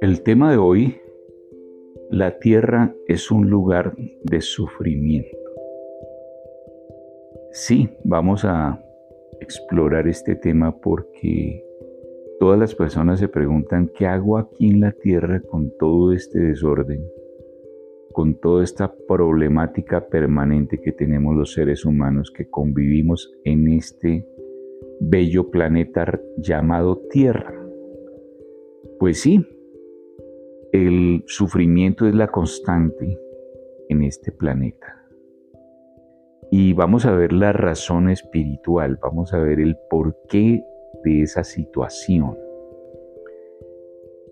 El tema de hoy, la tierra es un lugar de sufrimiento. Sí, vamos a explorar este tema porque todas las personas se preguntan, ¿qué hago aquí en la tierra con todo este desorden? Con toda esta problemática permanente que tenemos los seres humanos que convivimos en este bello planeta llamado Tierra. Pues sí, el sufrimiento es la constante en este planeta. Y vamos a ver la razón espiritual, vamos a ver el porqué de esa situación.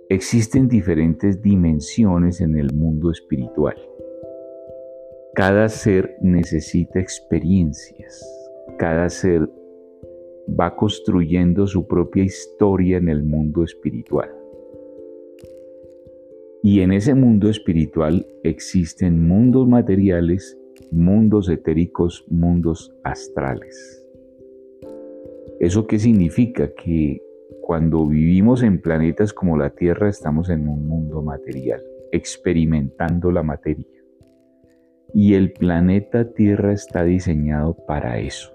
Existen diferentes dimensiones en el mundo espiritual. Cada ser necesita experiencias. Cada ser va construyendo su propia historia en el mundo espiritual. Y en ese mundo espiritual existen mundos materiales, mundos etéricos, mundos astrales. ¿Eso qué significa? Que cuando vivimos en planetas como la Tierra estamos en un mundo material, experimentando la materia. Y el planeta Tierra está diseñado para eso,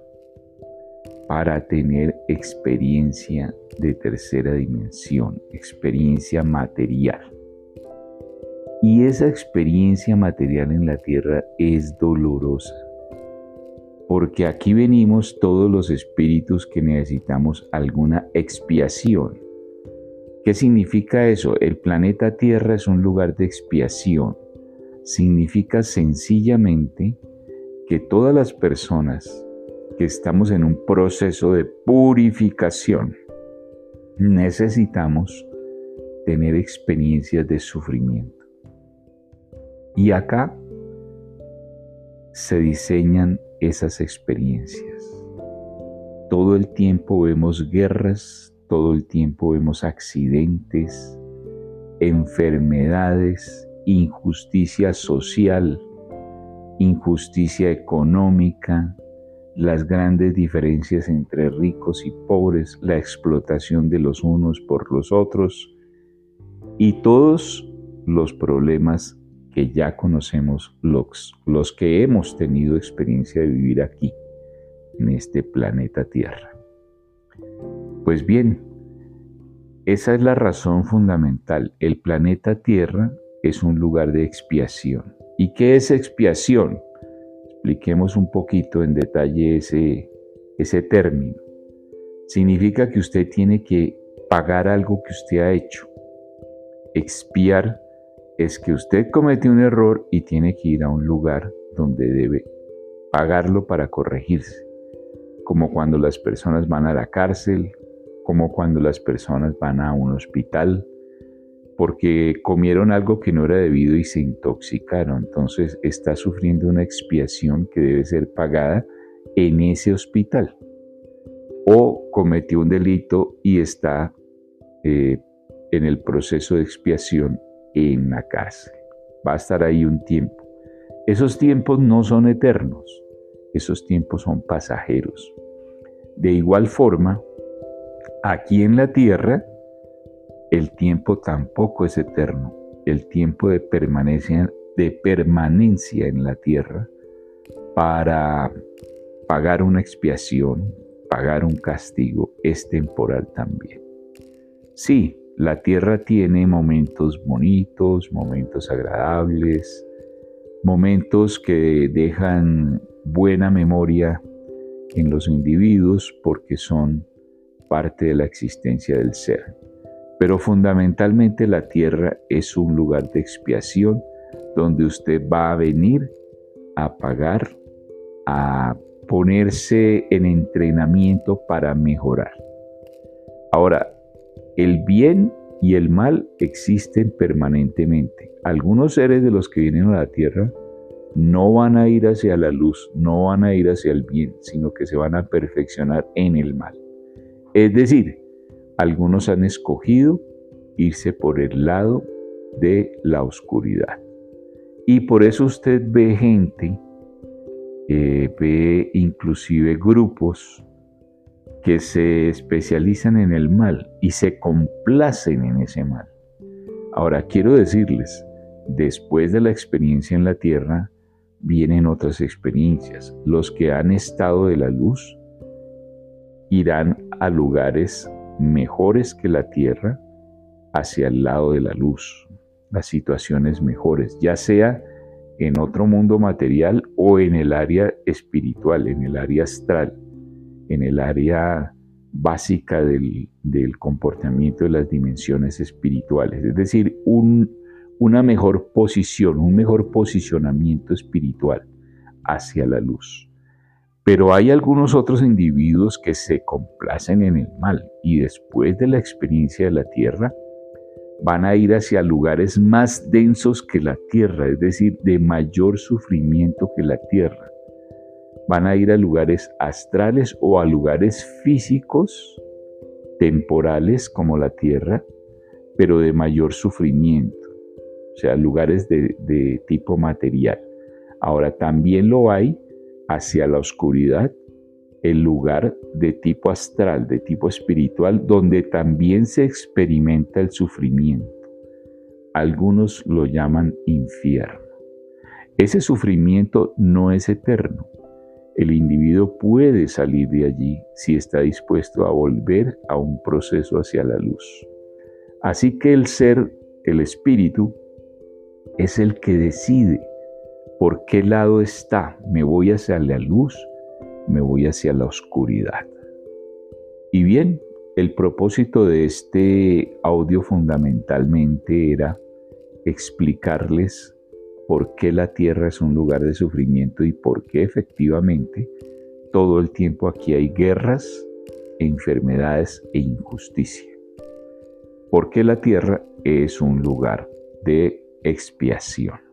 para tener experiencia de tercera dimensión, experiencia material. Y esa experiencia material en la tierra es dolorosa, porque aquí venimos todos los espíritus que necesitamos alguna expiación. ¿Qué significa eso? El planeta Tierra es un lugar de expiación. Significa sencillamente que todas las personas que estamos en un proceso de purificación necesitamos tener experiencias de sufrimiento. Y acá se diseñan esas experiencias. Todo el tiempo vemos guerras, todo el tiempo vemos accidentes, enfermedades, injusticia social, injusticia económica, las grandes diferencias entre ricos y pobres, la explotación de los unos por los otros y todos los problemas que ya conocemos los, los que hemos tenido experiencia de vivir aquí, en este planeta Tierra. Pues bien, esa es la razón fundamental. El planeta Tierra es un lugar de expiación. ¿Y qué es expiación? Expliquemos un poquito en detalle ese, ese término. Significa que usted tiene que pagar algo que usted ha hecho. Expiar es que usted comete un error y tiene que ir a un lugar donde debe pagarlo para corregirse, como cuando las personas van a la cárcel, como cuando las personas van a un hospital, porque comieron algo que no era debido y se intoxicaron. Entonces está sufriendo una expiación que debe ser pagada en ese hospital. O cometió un delito y está eh, en el proceso de expiación en la cárcel. Va a estar ahí un tiempo. Esos tiempos no son eternos, esos tiempos son pasajeros. De igual forma, aquí en la tierra, el tiempo tampoco es eterno. El tiempo de permanencia, de permanencia en la tierra para pagar una expiación, pagar un castigo, es temporal también. Sí, la tierra tiene momentos bonitos, momentos agradables, momentos que dejan buena memoria en los individuos porque son parte de la existencia del ser. Pero fundamentalmente la tierra es un lugar de expiación donde usted va a venir a pagar, a ponerse en entrenamiento para mejorar. Ahora, el bien y el mal existen permanentemente. Algunos seres de los que vienen a la tierra no van a ir hacia la luz, no van a ir hacia el bien, sino que se van a perfeccionar en el mal. Es decir, algunos han escogido irse por el lado de la oscuridad. Y por eso usted ve gente, eh, ve inclusive grupos que se especializan en el mal y se complacen en ese mal. Ahora quiero decirles, después de la experiencia en la tierra, vienen otras experiencias. Los que han estado de la luz irán a lugares mejores que la tierra, hacia el lado de la luz, las situaciones mejores, ya sea en otro mundo material o en el área espiritual, en el área astral en el área básica del, comportamiento de las dimensiones espirituales, es decir, una mejor posición, un mejor posicionamiento espiritual hacia la luz. Pero hay algunos otros individuos que se complacen en el mal y después de la experiencia de la tierra van a ir hacia lugares más densos que la tierra, es decir, de mayor sufrimiento que la tierra van a ir a lugares astrales o a lugares físicos, temporales como la tierra, pero de mayor sufrimiento, o sea, lugares de, tipo material. Ahora también lo hay hacia la oscuridad, el lugar de tipo astral, de tipo espiritual, donde también se experimenta el sufrimiento. Algunos lo llaman infierno. Ese sufrimiento no es eterno, el individuo puede salir de allí si está dispuesto a volver a un proceso hacia la luz. Así que el ser, el espíritu, es el que decide por qué lado está. ¿Me voy hacia la luz? ¿Me voy hacia la oscuridad? Y bien, el propósito de este audio fundamentalmente era explicarles por qué la tierra es un lugar de sufrimiento y por qué efectivamente todo el tiempo aquí hay guerras, enfermedades e injusticia. Porque la tierra es un lugar de expiación.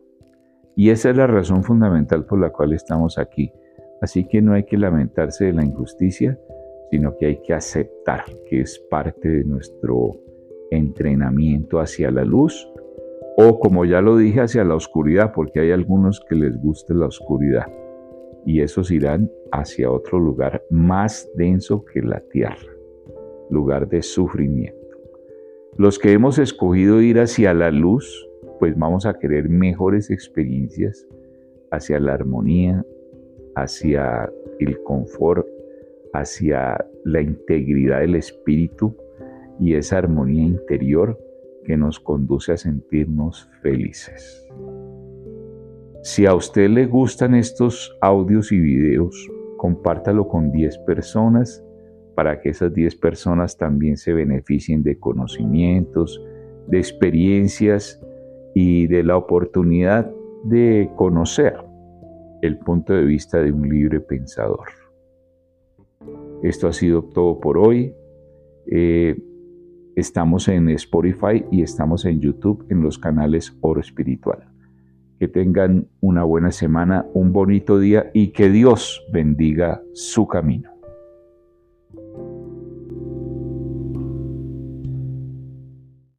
Y esa es la razón fundamental por la cual estamos aquí. Así que no hay que lamentarse de la injusticia, sino que hay que aceptar que es parte de nuestro entrenamiento hacia la luz o como ya lo dije, hacia la oscuridad, porque hay algunos que les gusta la oscuridad, y esos irán hacia otro lugar más denso que la tierra, lugar de sufrimiento. Los que hemos escogido ir hacia la luz, pues vamos a querer mejores experiencias hacia la armonía, hacia el confort, hacia la integridad del espíritu y esa armonía interior que nos conduce a sentirnos felices. Si a usted le gustan estos audios y videos, compártalo con 10 personas para que esas 10 personas también se beneficien de conocimientos, de experiencias y de la oportunidad de conocer el punto de vista de un libre pensador. Esto ha sido todo por hoy. Eh, Estamos en Spotify y estamos en YouTube en los canales Oro Espiritual. Que tengan una buena semana, un bonito día y que Dios bendiga su camino.